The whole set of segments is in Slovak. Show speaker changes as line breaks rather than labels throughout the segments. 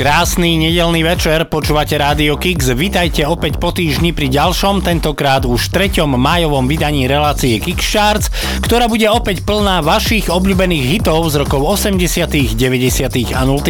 Krásny nedelný večer, počúvate Rádio Kix. Vitajte opäť po týždni pri ďalšom, tentokrát už treťom majovom vydaní relácie Kix Charts, ktorá bude opäť plná vašich obľúbených hitov z rokov 80., 90. a 0.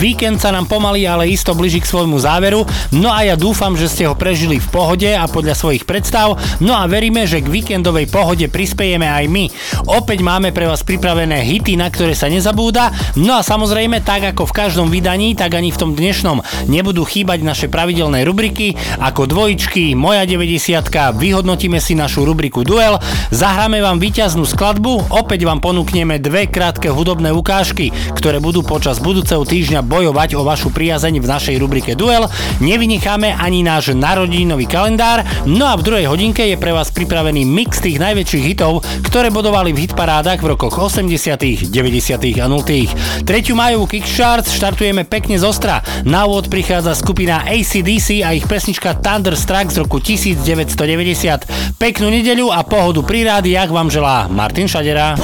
Víkend sa nám pomaly, ale isto blíži k svojmu záveru, no a ja dúfam, že ste ho prežili v pohode a podľa svojich predstav, no a veríme, že k víkendovej pohode prispejeme aj my. Opäť máme pre vás pripravené hity, na ktoré sa nezabúda, no a samozrejme tak ako v každom vydaní, tak tak ani v tom dnešnom nebudú chýbať naše pravidelné rubriky ako dvojičky, moja 90 vyhodnotíme si našu rubriku Duel, zahráme vám víťaznú skladbu, opäť vám ponúkneme dve krátke hudobné ukážky, ktoré budú počas budúceho týždňa bojovať o vašu priazeň v našej rubrike Duel. Nevynecháme ani náš narodeninový kalendár, no a v druhej hodinke je pre vás pripravený mix tých najväčších hitov, ktoré bodovali v hitparádach v rokoch 80., 90. a 0. Tretiu majovú Kickstarts štartujeme pekne z Ostra. Na úvod prichádza skupina ACDC a ich pesnička Thunderstruck z roku 1990. Peknú nedeľu a pohodu pri rádiách vám želá Martin Šadera.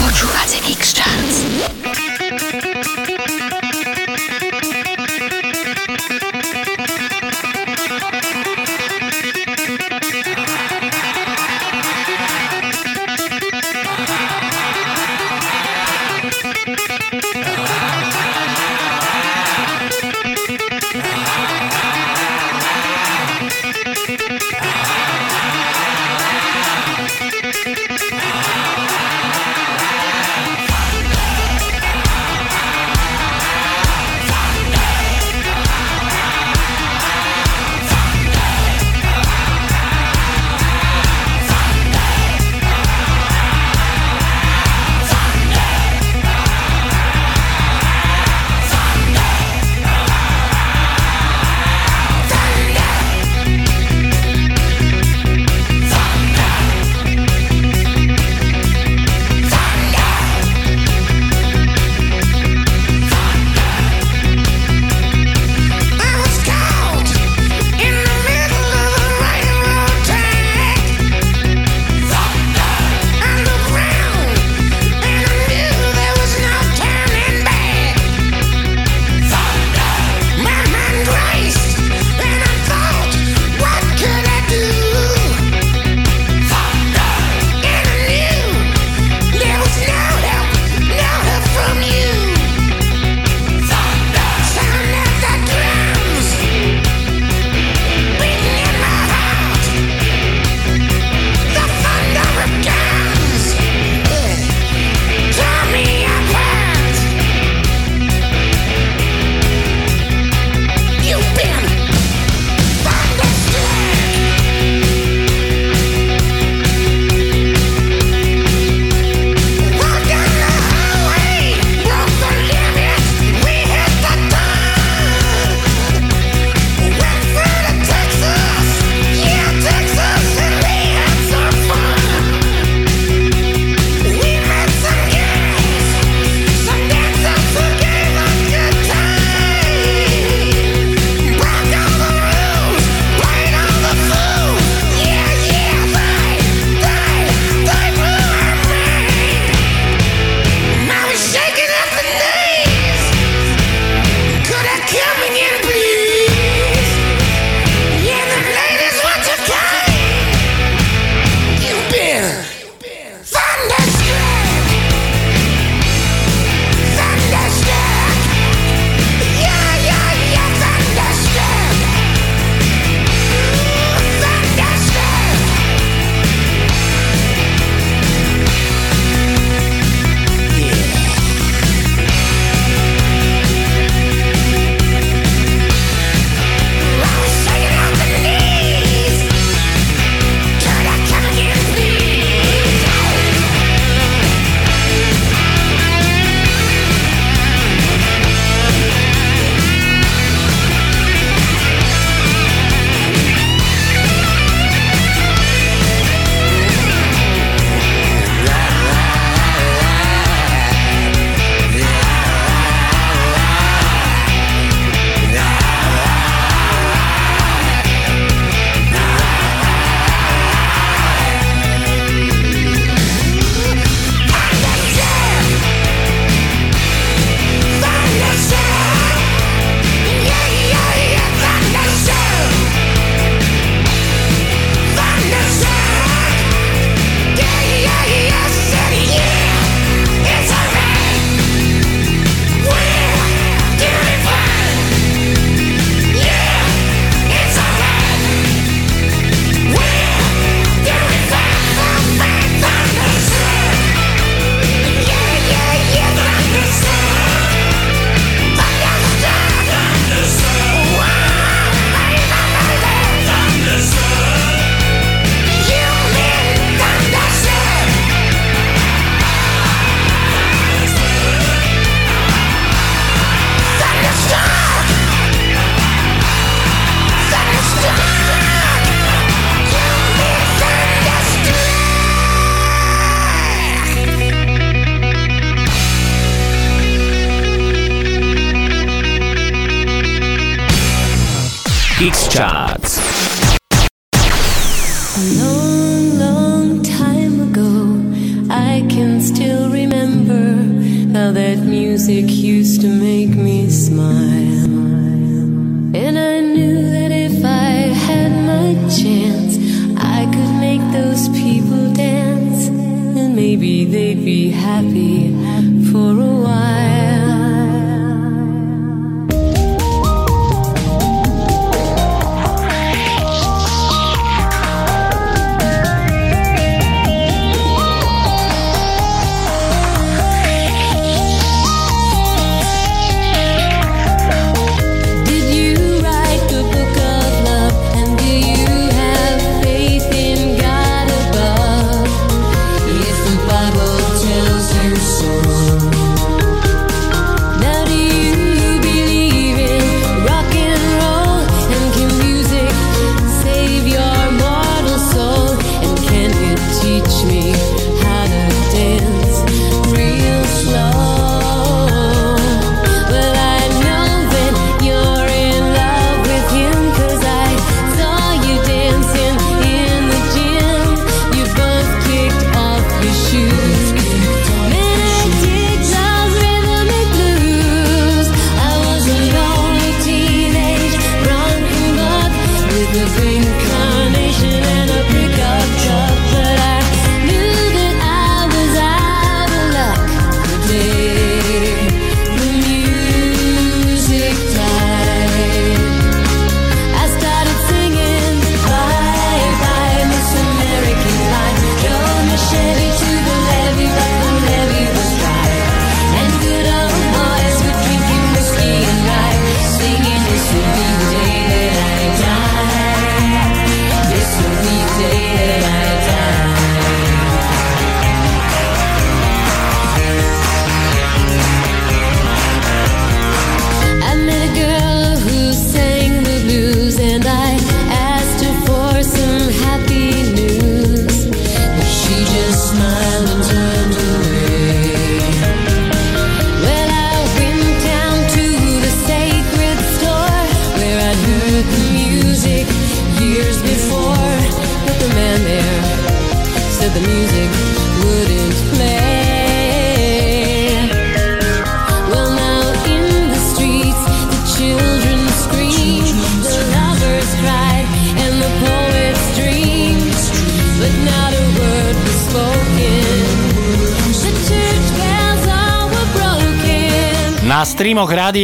Počúvate Mix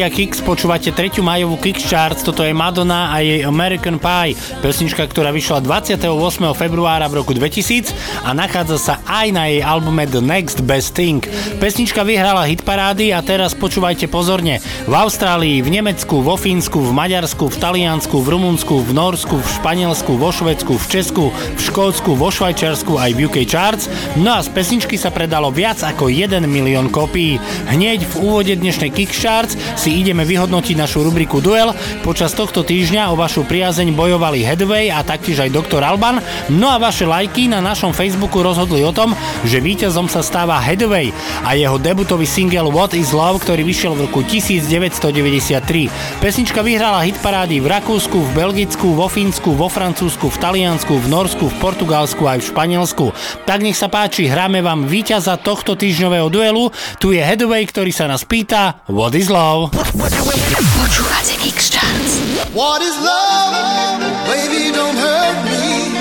Rádia Kix počúvate 3. majovú Kix Charts, toto je Madonna a jej American Pie, pesnička, ktorá vyšla 28. februára v roku 2000 a nachádza sa aj na jej albume The Next Best Thing. Pesnička vyhrala hitparády a teraz počúvajte pozorne. V Austrálii, v Nemecku, vo Fínsku, v Maďarsku, v Taliansku, v Rumunsku, v Norsku, v Španielsku, vo Švedsku, v Česku, v Škótsku, vo Švajčiarsku aj v UK Charts. No a z pesničky sa predalo viac ako 1 milión kopií. Hneď v úvode dnešnej Kickstarts si ideme vyhodnotiť našu rubriku Duel. Počas tohto týždňa o vašu priazeň bojovali Headway a taktiež aj Dr. Alban. No a vaše lajky na našom Facebooku rozhodli o tom, že víťazom sa stáva Headway a jeho debutový single What is Love, ktorý vyšiel v roku 1993. Pesnička vyhrala hitparády v Rakúsku, v Belgicku, vo Fínsku, vo Francúzsku, v Taliansku, v Norsku, v Portugalsku aj v Španielsku. Tak nech sa páči, hráme vám víťaza tohto týždňového duelu. Tu je Headway, ktorý sa nás pýta What is love?
Počúvate Kix Charts.
What is love? Baby, don't hurt me.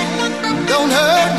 Don't hurt me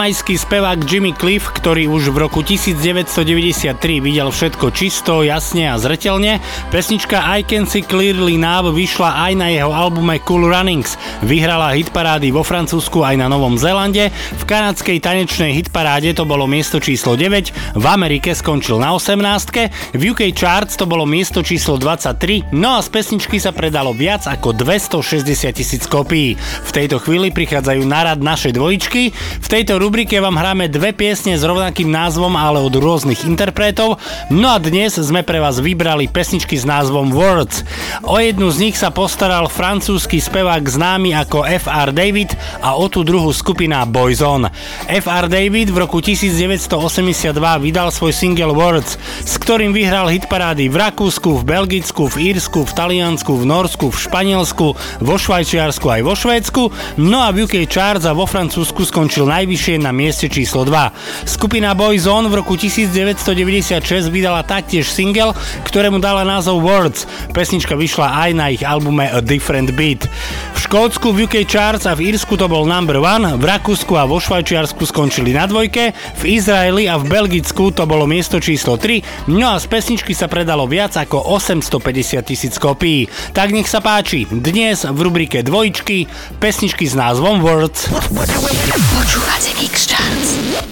Jamajský spevák Jimmy Cliff, ktorý už v roku 1993 videl všetko čisto, jasne a zretelne, pesnička I Can See Clearly Now vyšla aj na jeho albume Cool Runnings. Vyhrala hitparády vo Francúzsku aj na Novom Zélande, v kanadskej tanečnej hitparáde to bolo miesto číslo 9, v Amerike skončil na 18, v UK Charts to bolo miesto číslo 23, no a z pesničky sa predalo viac ako 260 tisíc kopií. V tejto chvíli prichádzajú na rad naše dvojičky, v tejto rubrike vám hráme dve piesne s rovnakým názvom, ale od rôznych interpretov. No a dnes sme pre vás vybrali pesničky s názvom Words. O jednu z nich sa postaral francúzsky spevák známy ako F.R. David a o tú druhú skupina Boyzone. F.R. David v roku 1982 vydal svoj single Words, s ktorým vyhral hitparády v Rakúsku, v Belgicku, v Írsku, v Taliansku, v Norsku, v Španielsku, vo Švajčiarsku aj vo Švédsku, no a v UK Charts a vo Francúzsku skončil najvyššie na mieste číslo 2. Skupina Boyzone v roku 1996 vydala taktiež single, ktorému dala názov Words. Pesnička vyšla aj na ich albume A Different Beat. V Škótsku, v UK Charts a v Írsku to bol number one, v Rakúsku a vo Švajčiarsku skončili na dvojke, v Izraeli a v Belgicku to bolo miesto číslo 3, no a z pesničky sa predalo viac ako 850 tisíc kopií. Tak nech sa páči, dnes v rubrike dvojičky pesničky s názvom Words.
Počúvate Kix Charts.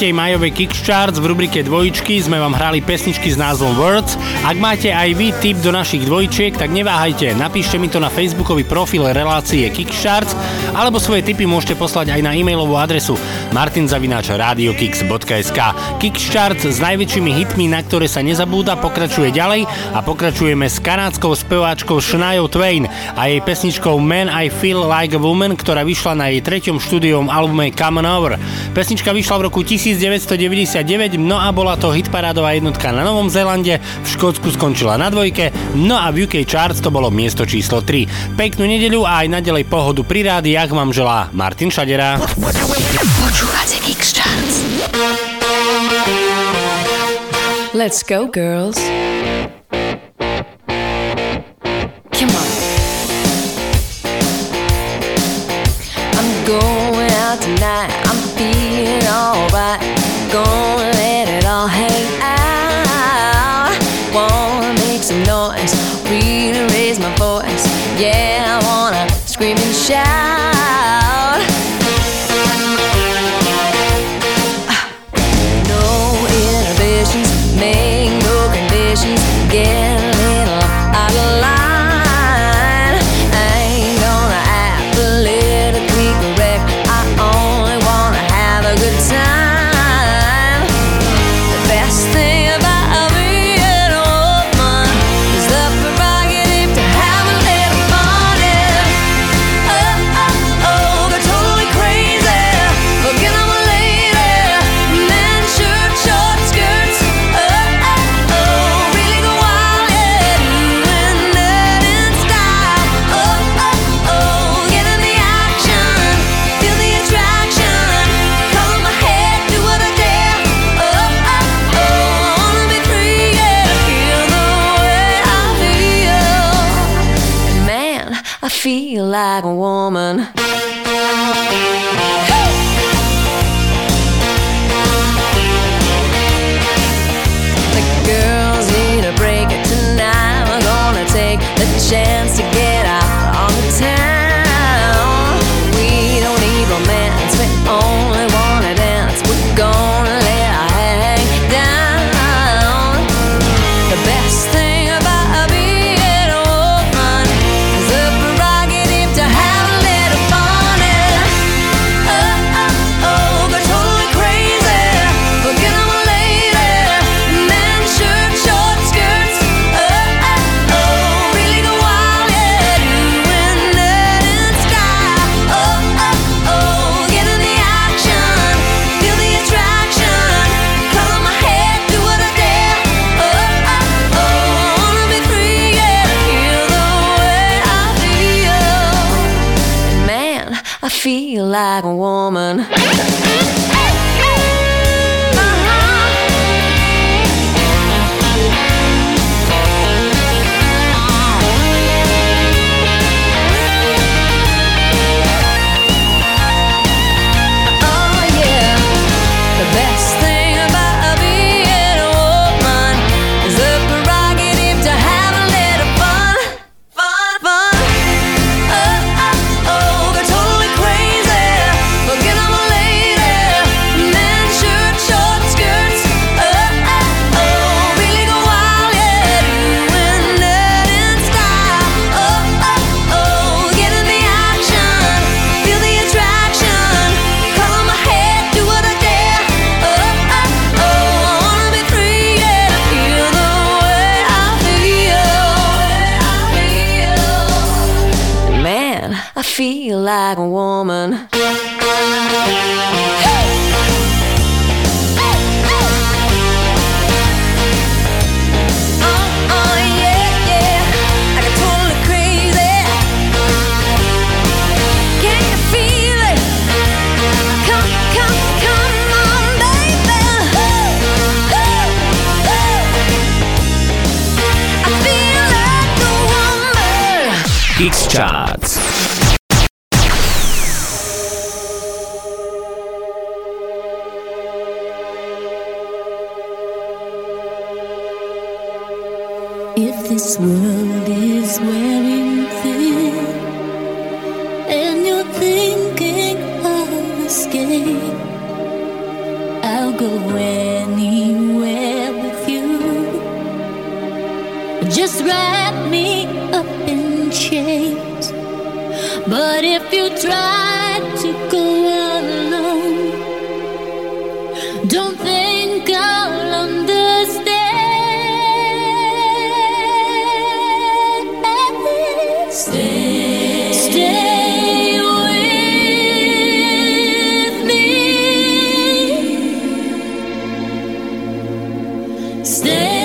3. majovej Kickstarts v rubrike dvojičky sme vám hrali pesničky s názvom Words. Ak máte aj vy tip do našich dvojčiek, tak neváhajte, napíšte mi to na facebookový profil relácie Kickstarts alebo svoje tipy môžete poslať aj na e-mailovú adresu martinzavináčradiokix.sk Kickstarts s najväčšími hitmi, na ktoré sa nezabúda, pokračuje ďalej a pokračujeme s kanádskou speváčkou Shania Twain a jej pesničkou Man I Feel Like a Woman, ktorá vyšla na jej treťom štúdiom albume Come On Over. Pesnička vyšla v roku 1999, no a bola to hitparádová jednotka na Novom Zélande, v Škótsku skončila na dvojke, no a v UK Charts to bolo miesto číslo 3. Peknú nedeľu a aj naďalej pohodu pri rádiach vám želá Martin Šadera.
Let's go, girls. like a woman. like a woman. like a woman.
stay.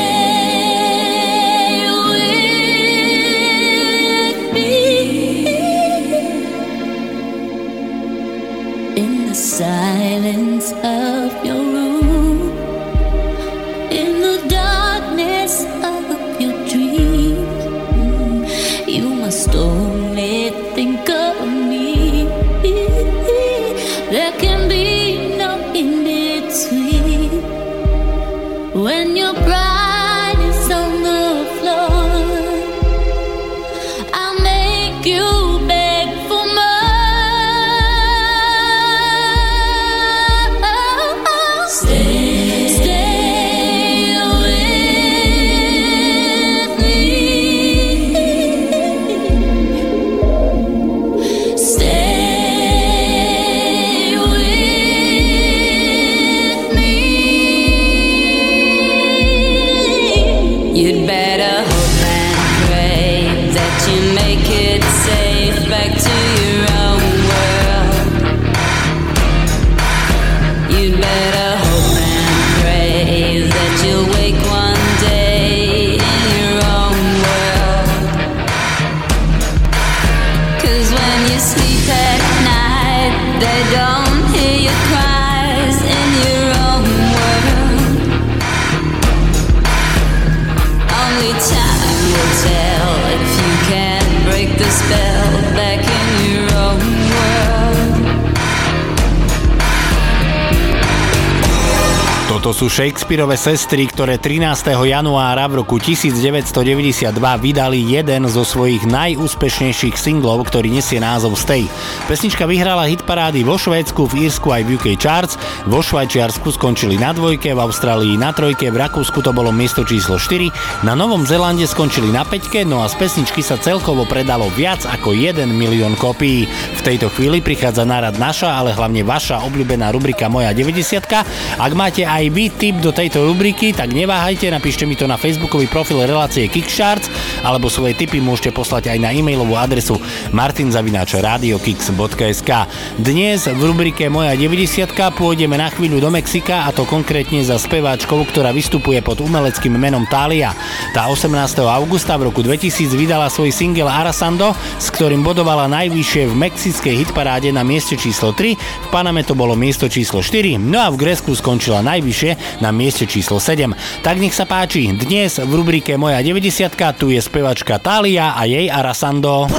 Shakespeareove sestry, ktoré 13. januára v roku 1992 vydali jeden zo svojich najúspešnejších singlov, ktorý nesie názov Stay. Pesnička vyhrala hitparády vo Švédsku, v Írsku aj v UK Charts, vo Švajčiarsku skončili na dvojke, v Austrálii na trojke, v Rakúsku to bolo miesto číslo 4, na Novom Zelande skončili na peťke, no a z pesničky sa celkovo predalo viac ako 1 milión kopií. V tejto chvíli prichádza narad naša, ale hlavne vaša obľúbená rubrika Moja 90. Ak máte aj vy tip do tejto rubriky, tak neváhajte, napíšte mi to na facebookový profil relácie Kickstarts, alebo svoje tipy môžete poslať aj na e-mailovú adresu martinzavináčradiokix.sk Dnes v rubrike Moja 90 pôjdeme na chvíľu do Mexika a to konkrétne za speváčkou, ktorá vystupuje pod umeleckým menom Talia. Tá 18. augusta v roku 2000 vydala svoj single Arasando, s ktorým bodovala najvyššie v mexickej hitparáde na mieste číslo 3, v Paname to bolo miesto číslo 4, no a v Grécku skončila najvyššie na mieste číslo 7. Tak nech sa páči, dnes v rubrike Moja 90 tu je spevačka Talia a jej Arasando.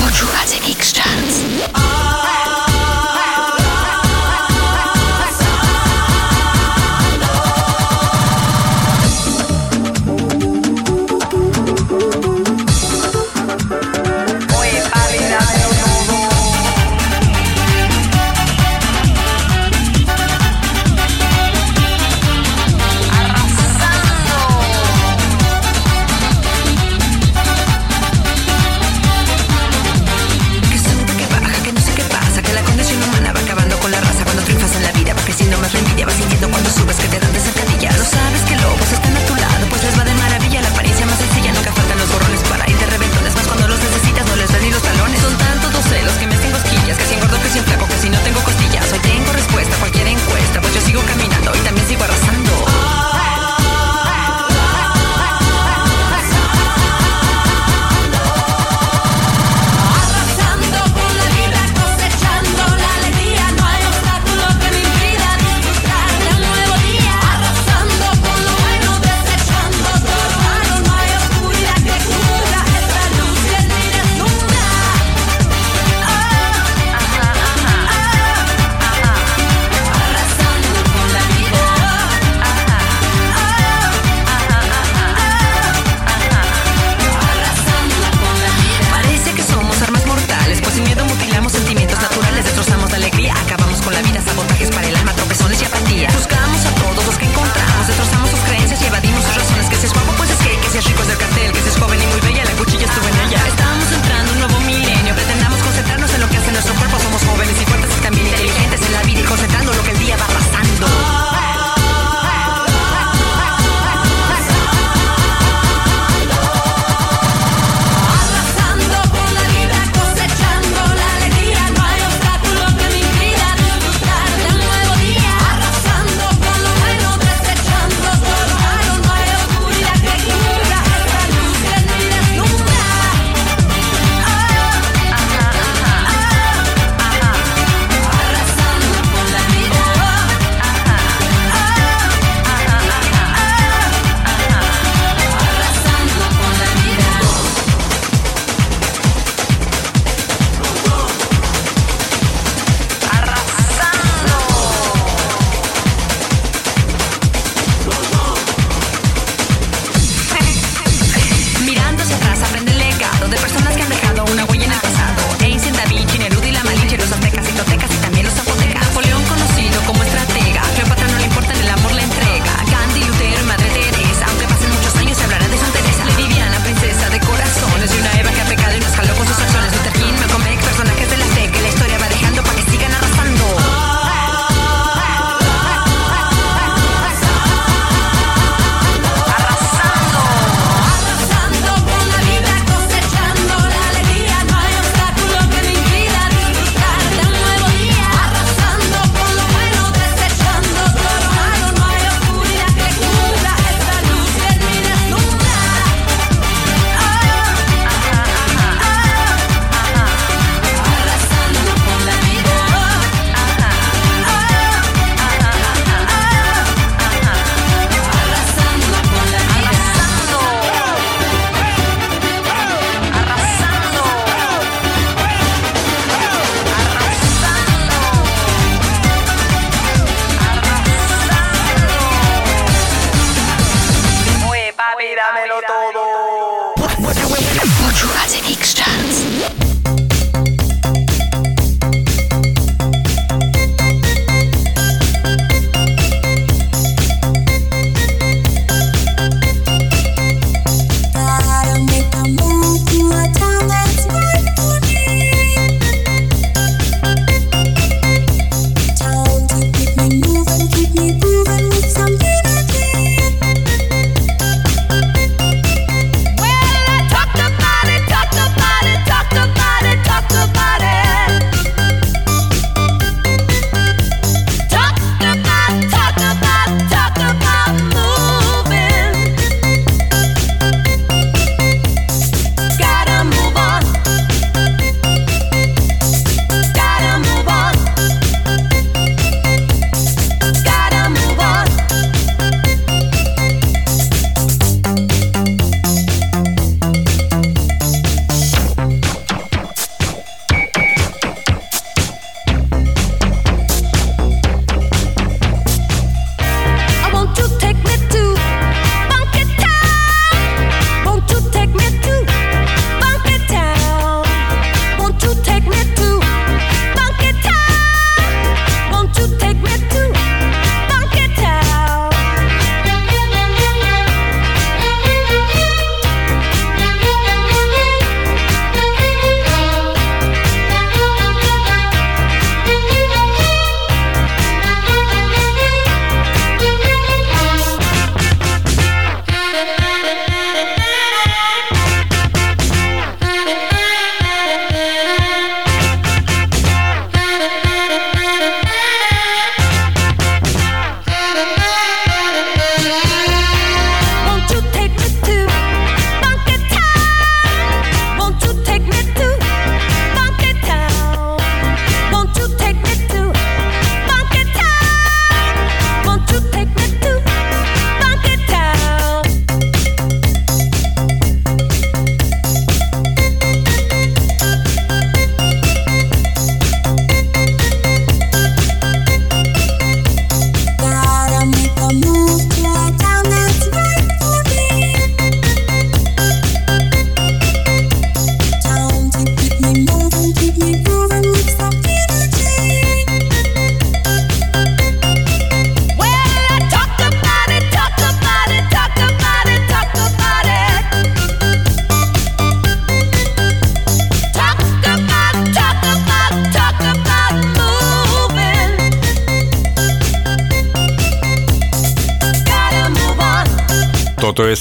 Počúvate Kickstarts.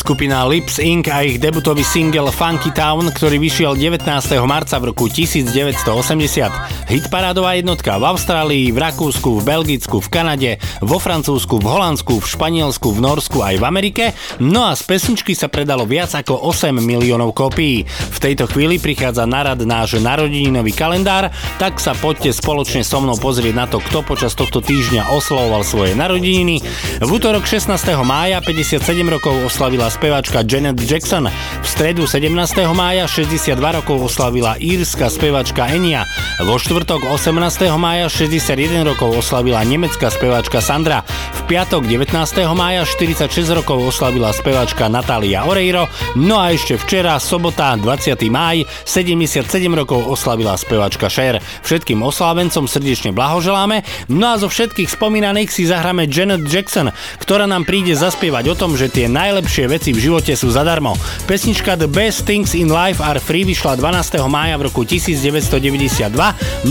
skupina Lips Inc. a ich debutový single Funky Town, ktorý vyšiel 19. marca v roku 1980. Hitparádová jednotka v Austrálii, v Rakúsku, v Belgicku, v Kanade, vo Francúzsku, v Holandsku, v Španielsku, v Norsku aj v Amerike, no a z pesničky sa predalo viac ako 8 miliónov kopií. V tejto chvíli prichádza narad náš narodeninový kalendár, tak sa poďte spoločne so mnou pozrieť na to, kto počas tohto týždňa oslavoval svoje narodeniny. V útorok 16. mája 57 rokov oslavila speváčka Janet Jackson, v stredu 17. mája 62 rokov oslavila írska speváčka Enia. vo štvrtok 18. mája 61 rokov oslavila nemecká speváčka Sandra piatok 19. mája 46 rokov oslavila spevačka Natália Oreiro, no a ešte včera, sobota 20. máj, 77 rokov oslavila spevačka Cher. Všetkým oslávencom srdečne blahoželáme, no a zo všetkých spomínaných si zahráme Janet Jackson, ktorá nám príde zaspievať o tom, že tie najlepšie veci v živote sú zadarmo. Pesnička The Best Things in Life are Free vyšla 12. mája v roku 1992,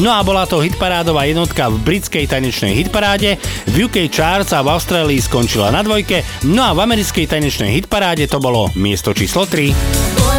no a bola to hitparádová jednotka v britskej tanečnej hitparáde, v UK Charts a v Austrálii skončila na dvojke, no a v americkej tanečnej hitparáde to bolo miesto číslo 3.
Boy,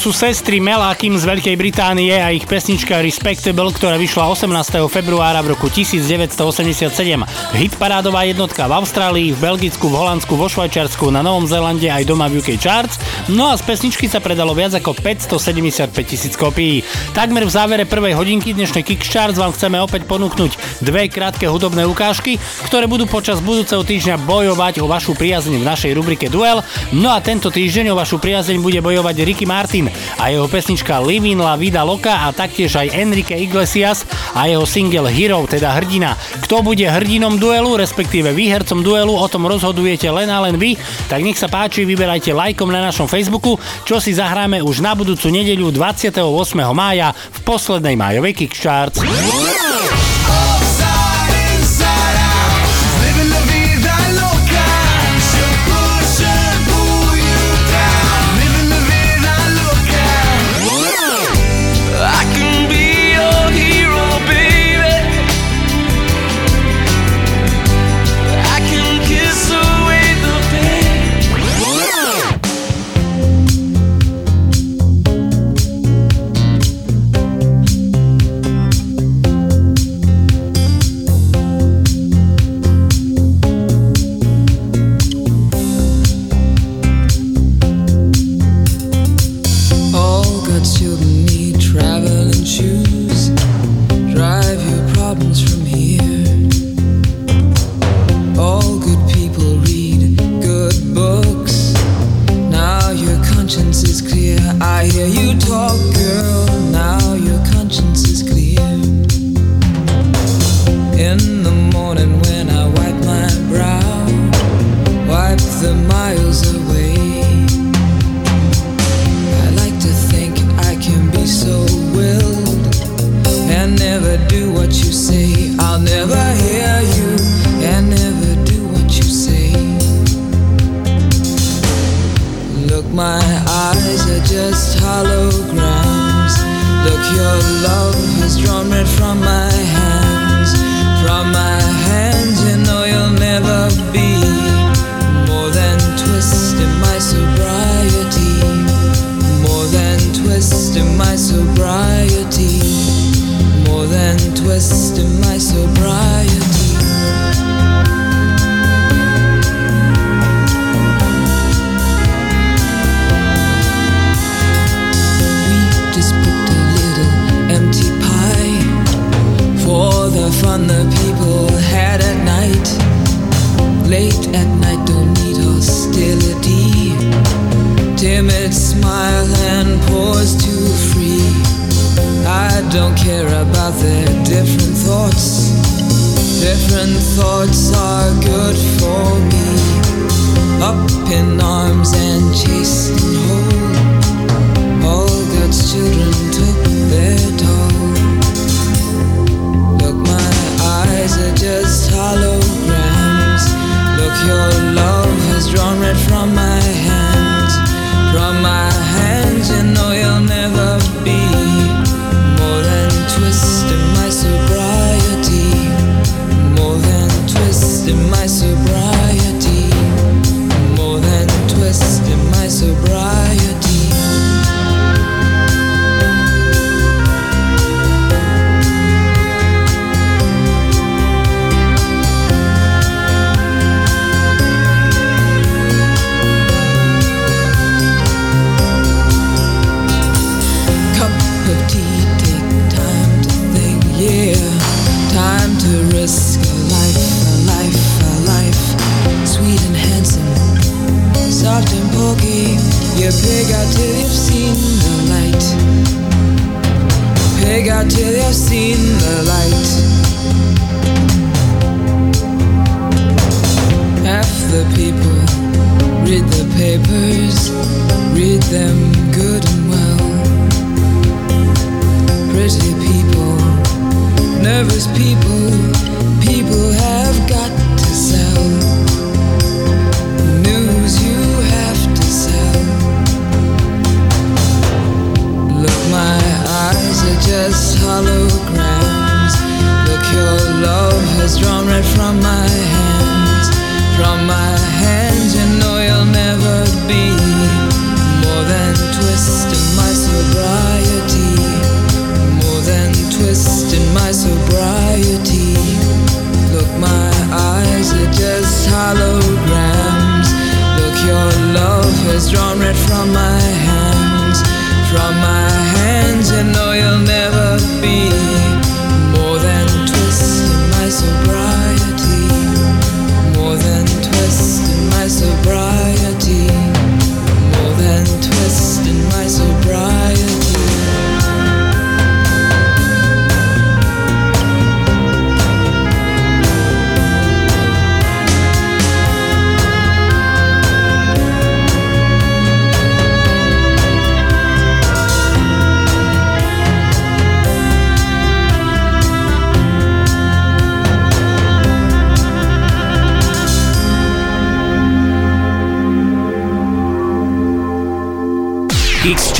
sú sestry Mel a Kim z Veľkej Británie a ich pesnička Respectable, ktorá vyšla 18. februára v roku 1987. Hitparádová jednotka v Austrálii, v Belgicku, v Holandsku, vo Švajčiarsku, na Novom Zélande aj doma v UK Charts. No a z pesničky sa predalo viac ako 575 tisíc kopií. Takmer v závere prvej hodinky dnešnej Kickchards vám chceme opäť ponúknuť dve krátke hudobné ukážky, ktoré budú počas budúceho týždňa bojovať o vašu priazeň v našej rubrike Duel. No a tento týždeň o vašu priazeň bude bojovať Ricky Martin a jeho pesnička Livin La Vida Loka a taktiež aj Enrique Iglesias a jeho single Hero, teda hrdina. Kto bude hrdinom duelu, respektíve výhercom duelu, o tom rozhodujete len a len vy, tak nech sa páči, vyberajte lajkom na našom Facebooku, čo si zahráme už na budúcu nedeľu 28. mája v poslednej májovej Kickstarts.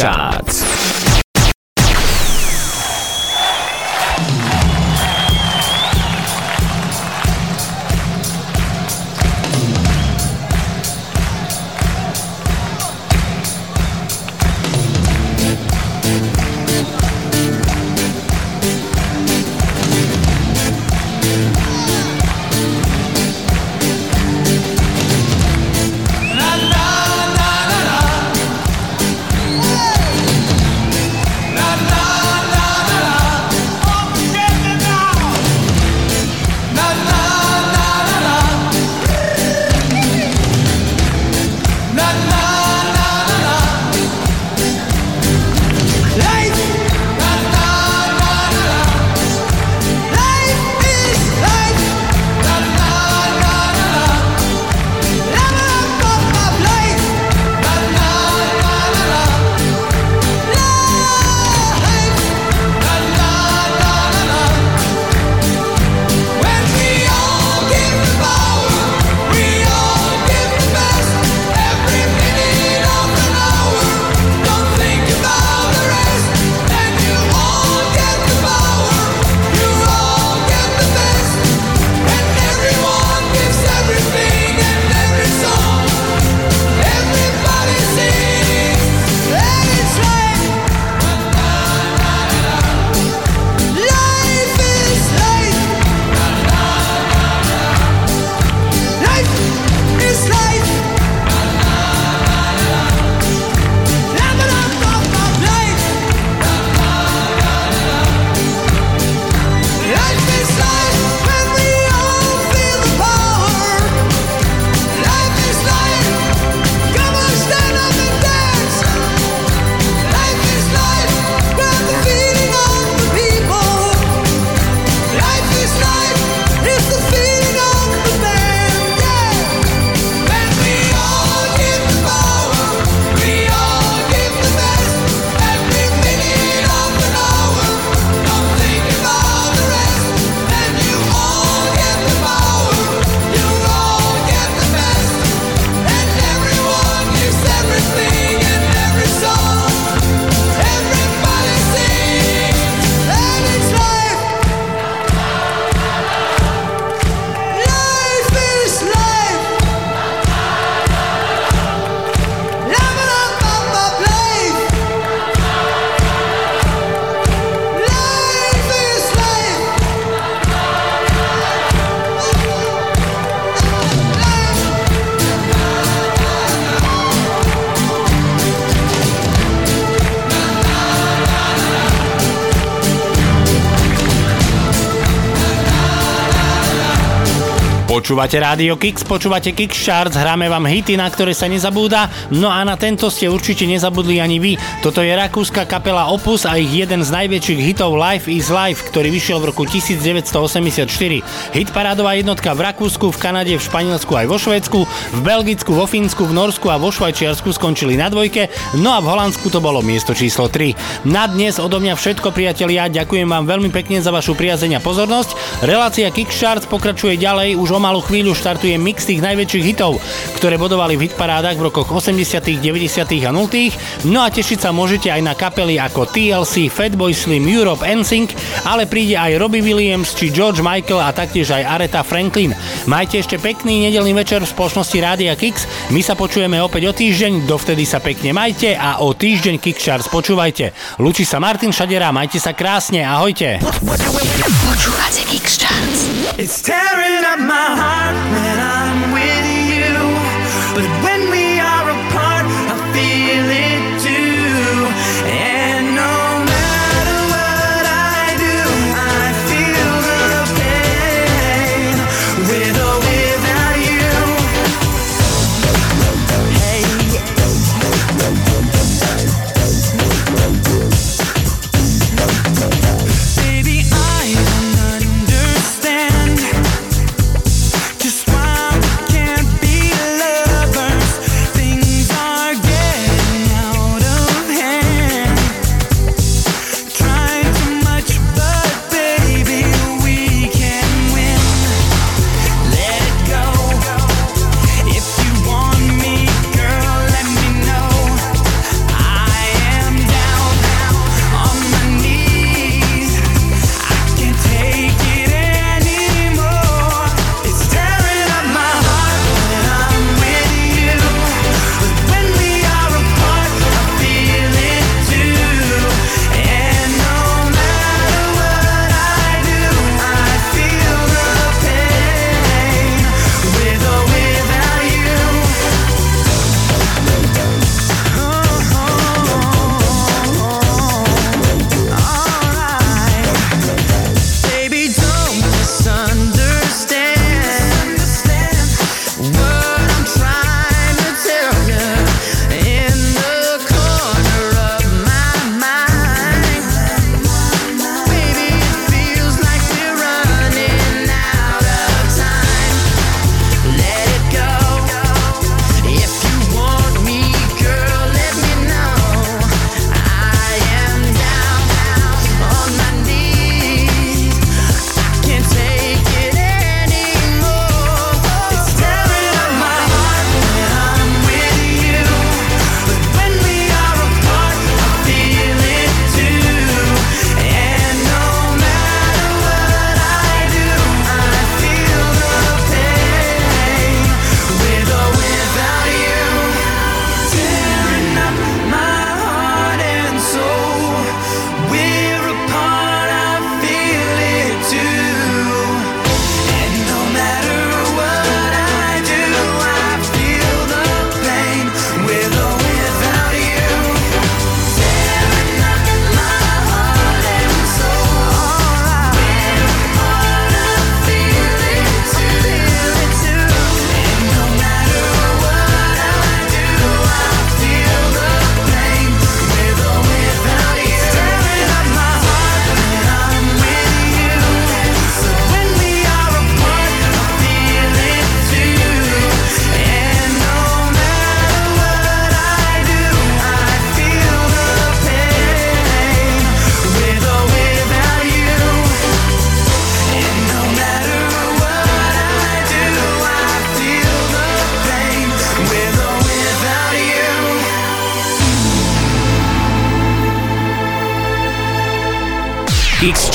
Cha.
Počúvate Rádio Kix, počúvate Kix Charts, hráme vám hity, na ktoré sa nezabúda, no a na tento ste určite nezabudli ani vy. Toto je rakúska kapela Opus a ich jeden z najväčších hitov Life is Life, ktorý vyšiel v roku 1984. Hit parádová jednotka v Rakúsku, v Kanade, v Španielsku aj vo Švédsku, v Belgicku, vo Fínsku, v Norsku a vo Švajčiarsku skončili na dvojke, no a v Holandsku to bolo miesto číslo 3. Na dnes odo mňa všetko priatelia, ďakujem vám veľmi pekne za vašu priazeň a pozornosť. Relácia Kick pokračuje ďalej, už o malú chvíľu štartuje mix tých najväčších hitov, ktoré bodovali v hitparádach v rokoch 80., 90. a 0. No a tešiť sa môžete aj na kapely ako TLC, Fatboy Slim, Europe, NSYNC, ale príde aj Robbie Williams či George Michael a taktiež aj Aretha Franklin. Majte ešte pekný nedelný večer v spoločnosti Rádia Kix. My sa počujeme opäť o týždeň, dovtedy sa pekne majte a o týždeň Kick Charts počúvajte. Lučí sa Martin Šadera, majte sa krásne, ahojte.
Počúvate Charts.
It's tearing up my heart when I'm with you. But when we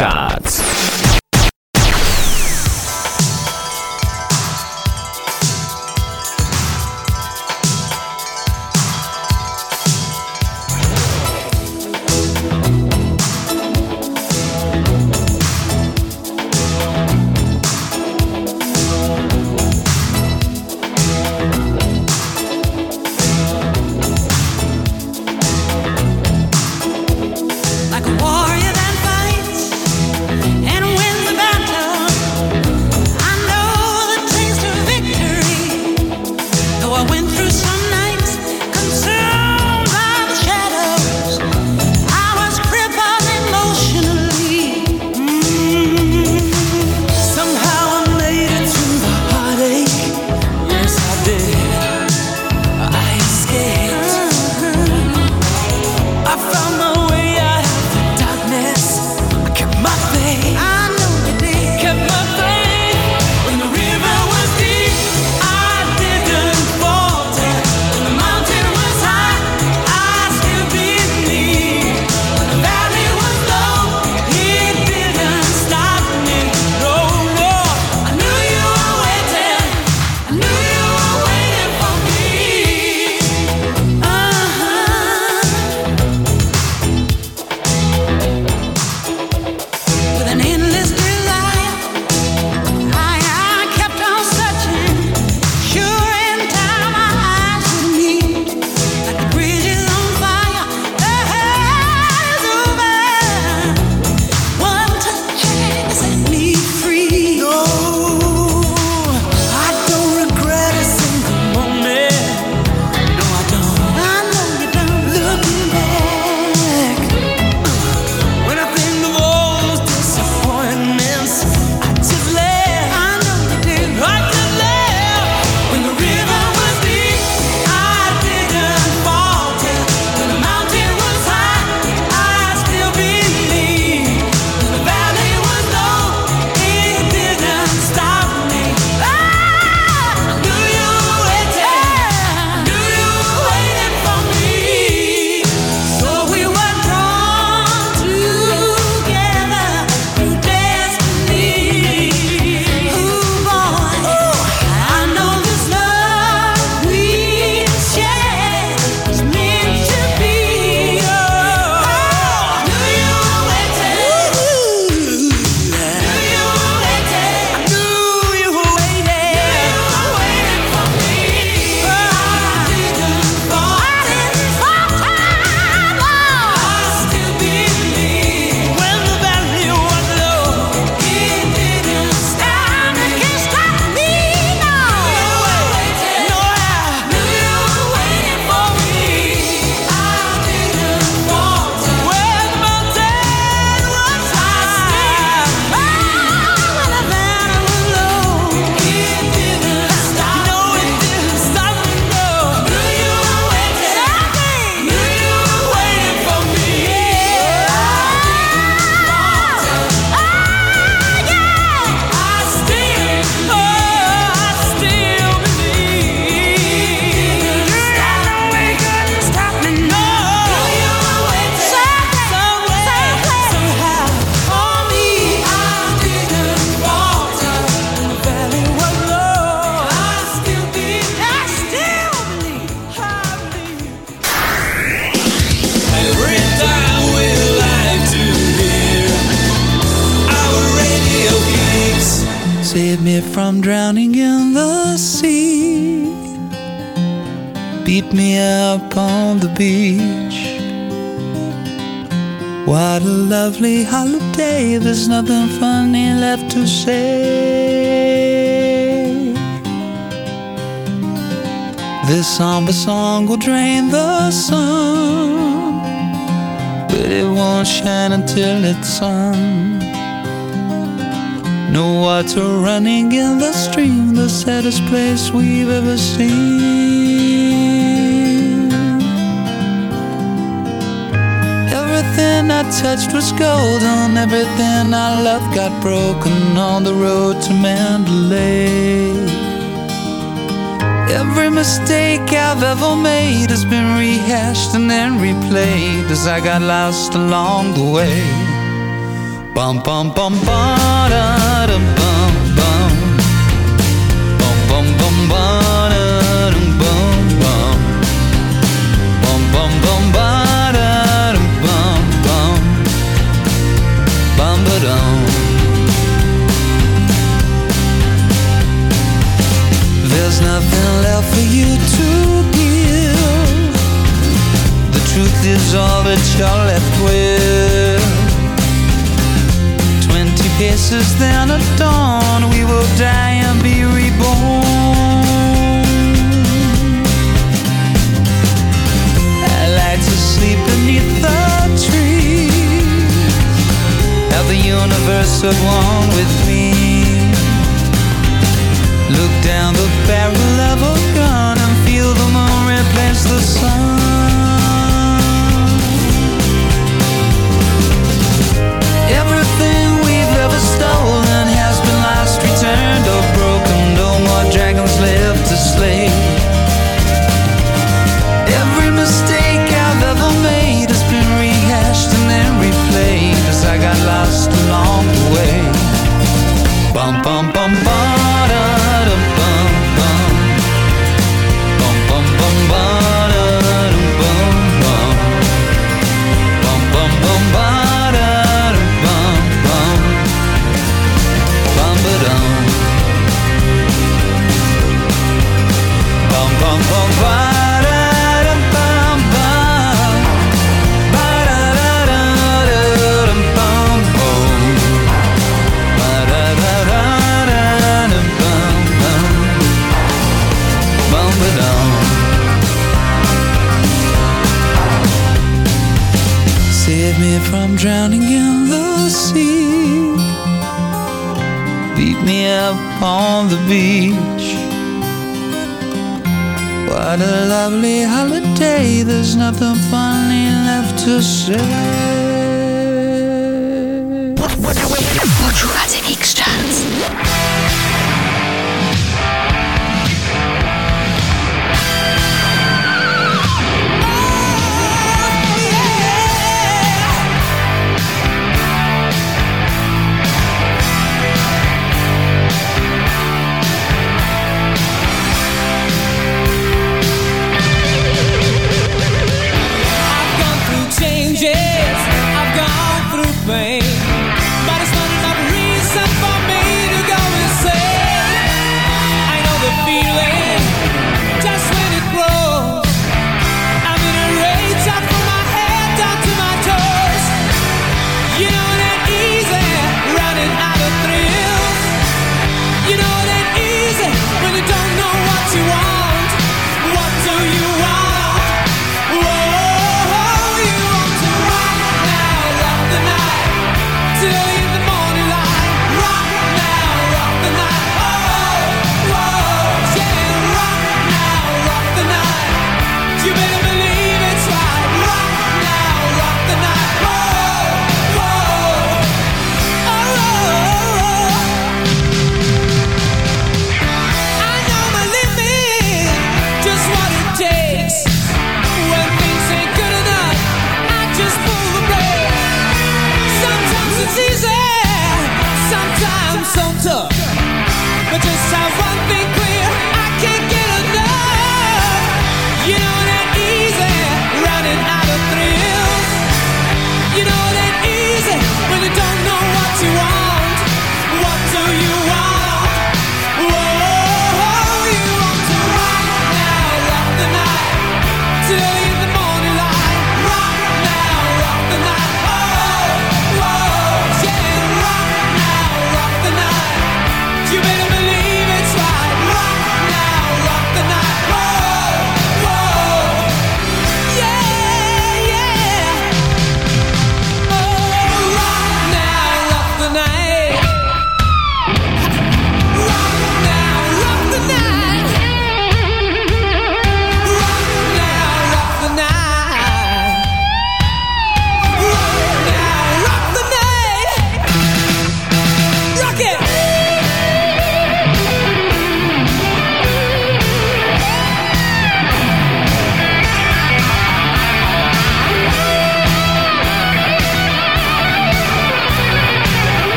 Kix
until it's sun. No water running in the stream, the saddest place we've ever seen. Everything I touched was golden, everything I loved got broken on the road to Mandalay. Every mistake I've ever made has been rehashed and then replayed as I got lost along the way. Bum bum bum da bum bum. Bum bum bum ba Nothing left for you to give. The truth is all that you're left with. Twenty paces, then at dawn, we will die and be reborn. I like to sleep beneath the trees. Have the universe at one with me. Look down the barrel of a gun and feel the moon replace the sun. Everything we've ever stolen has been lost, returned, or broken. No more dragons left to slay. Every mistake I've ever made has been rehashed and then replayed as I got lost along the way. Save me from drowning in the sea. Beat me up on the beach. What a lovely holiday, there's nothing funny left to say.
Počúvate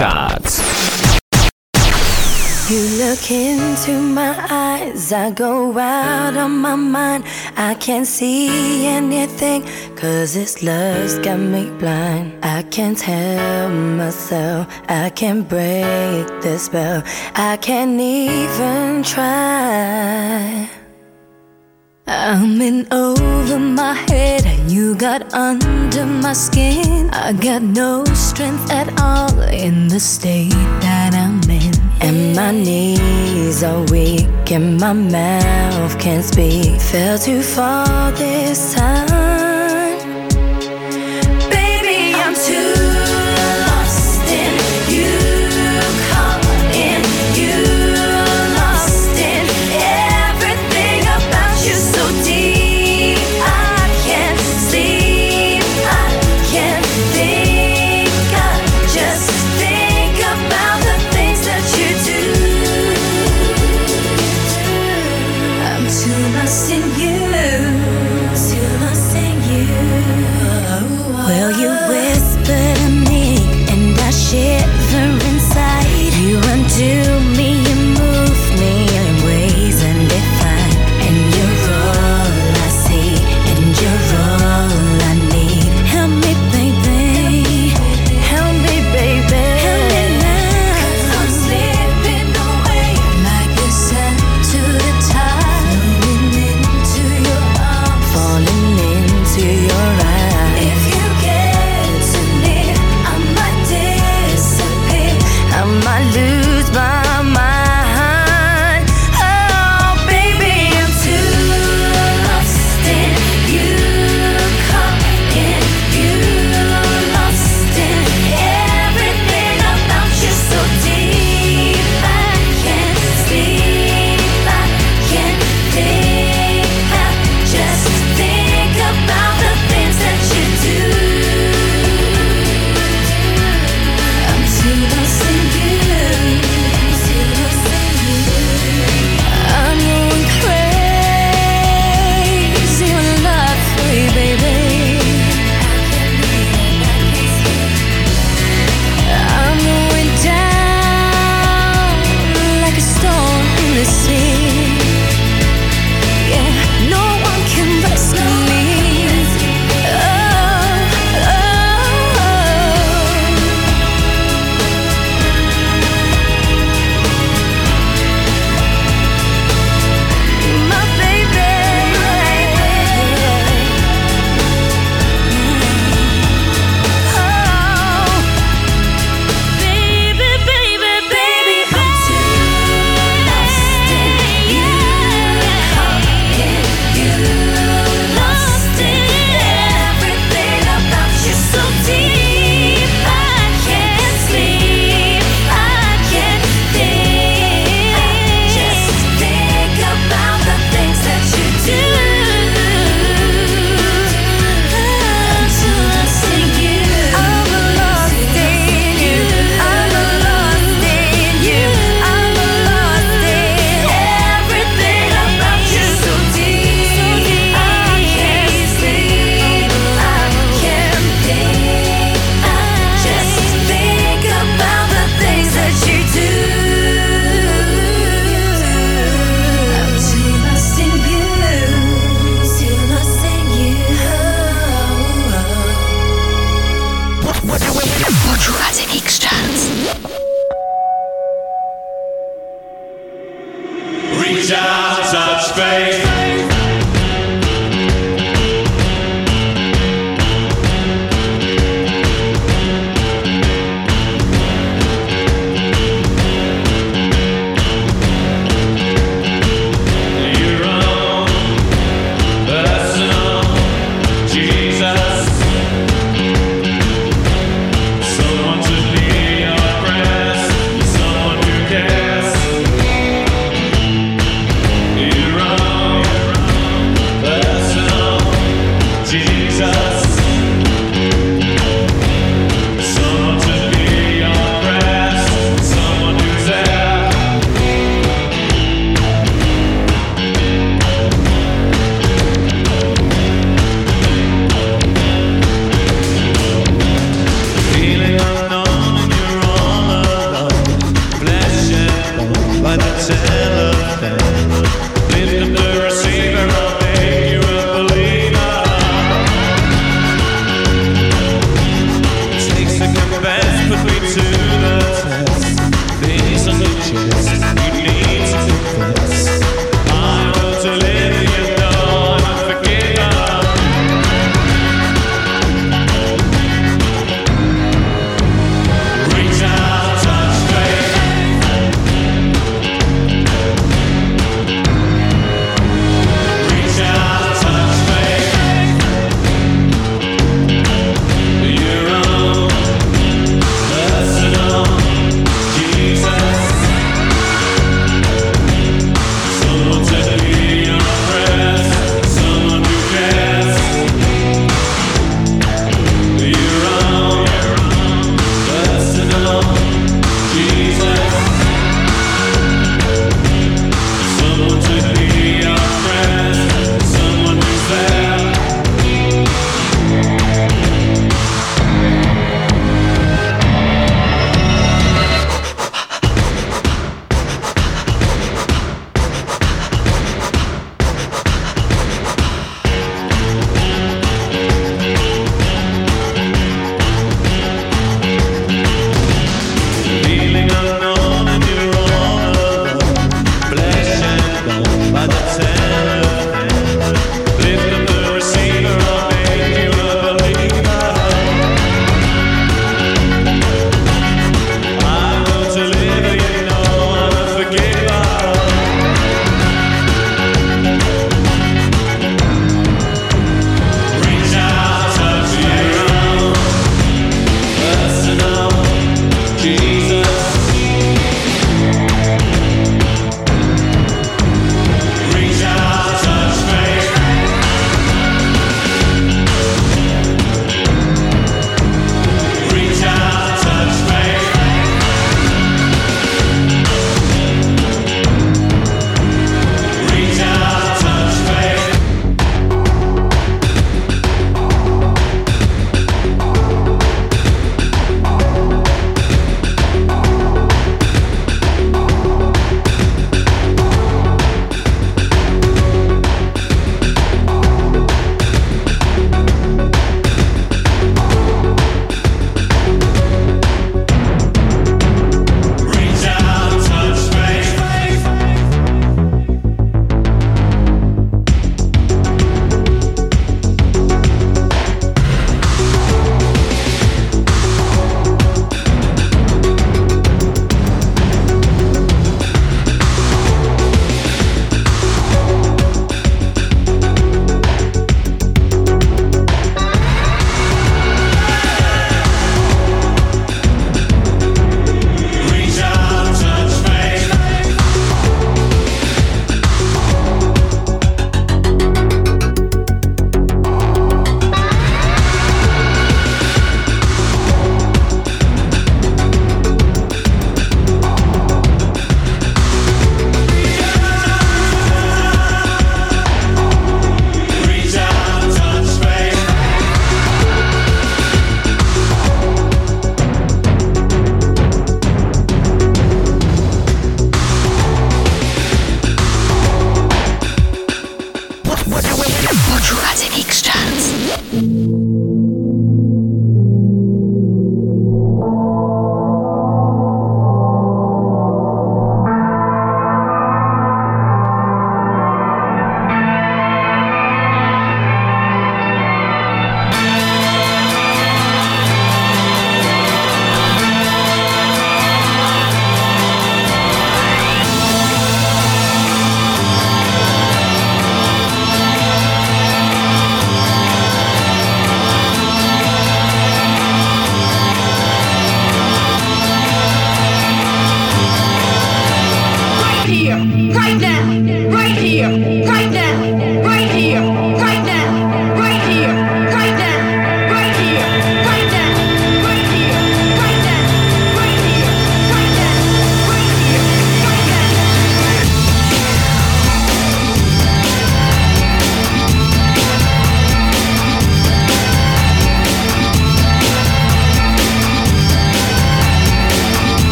charts.
You look into my eyes, I go out of my mind. I can't see anything, cause this love's got me blind. I can't help myself, I can't break the spell, I can't even try. I'm in over my head and you got under my skin. I got no strength at all in the state that I'm in. And my knees are weak and my mouth can't speak. Fell too far this time.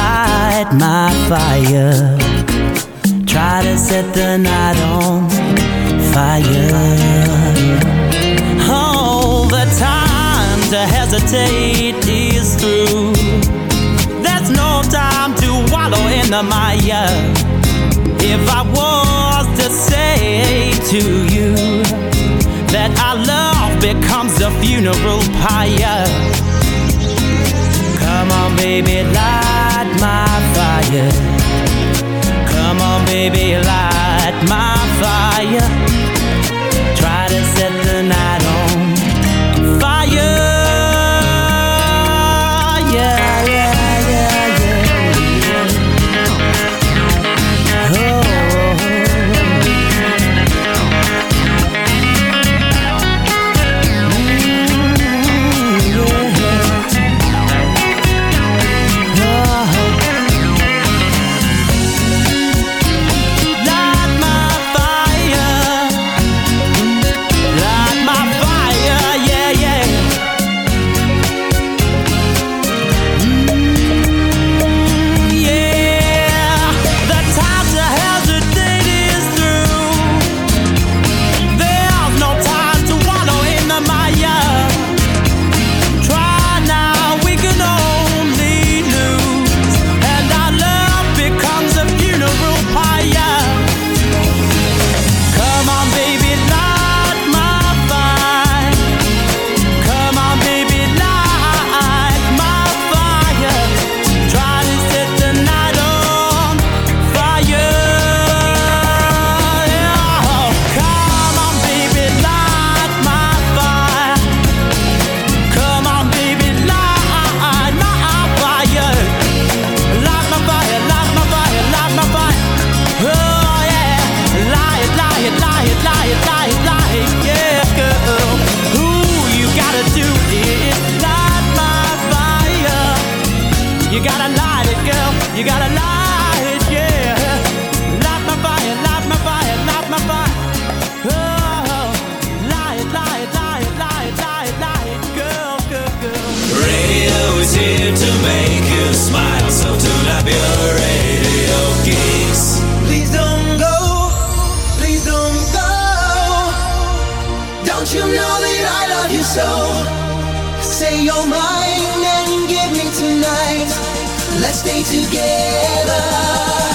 light my fire. Try to set the night on fire. Oh, the time to hesitate is through. There's no time to wallow in the mire. If I was to say to you that our love becomes a funeral pyre. Come on, baby, light my fire. Come on, baby, light my fire. Try to set the night
so.
Say you're mine and give me tonight. Let's stay together.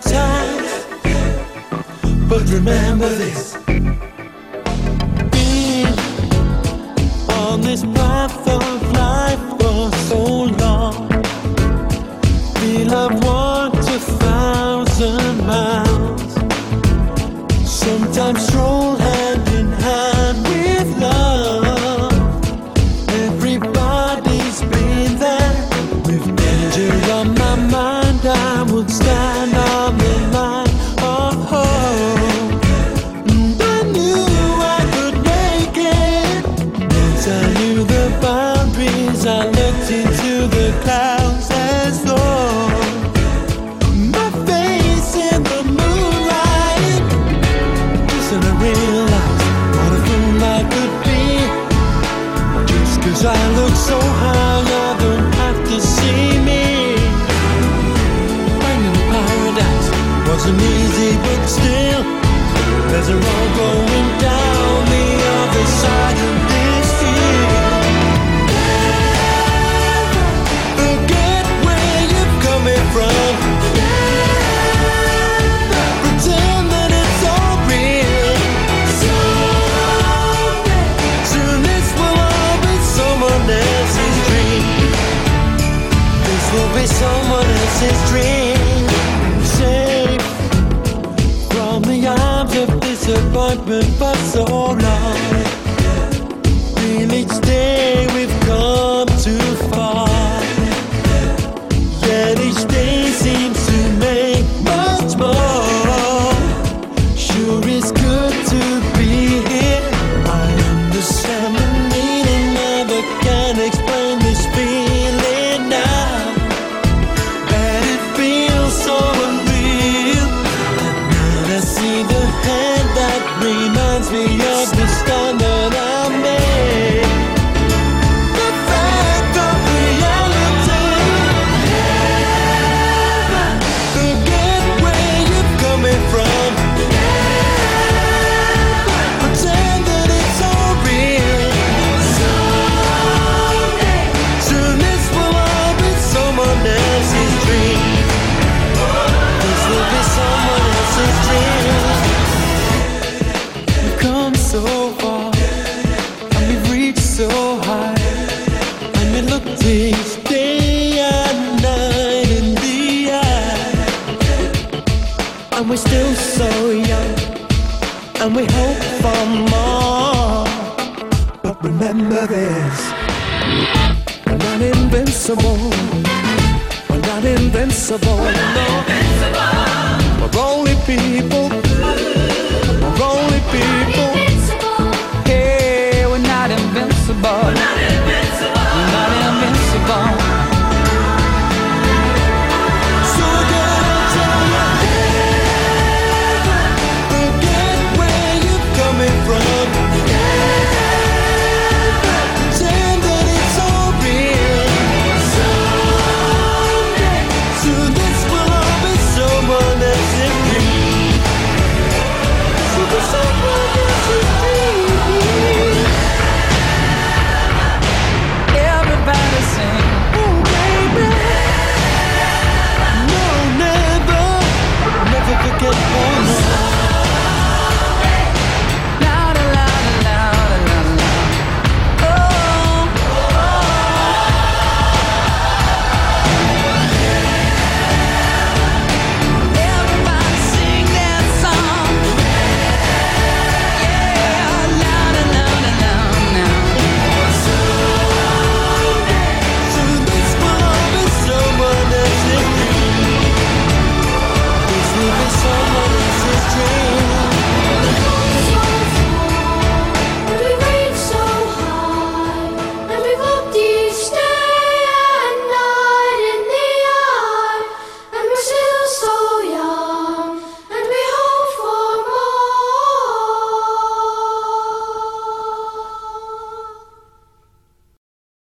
Time. I
look so high, don't have to see me. Finding paradise wasn't easy, but still, there's a road going.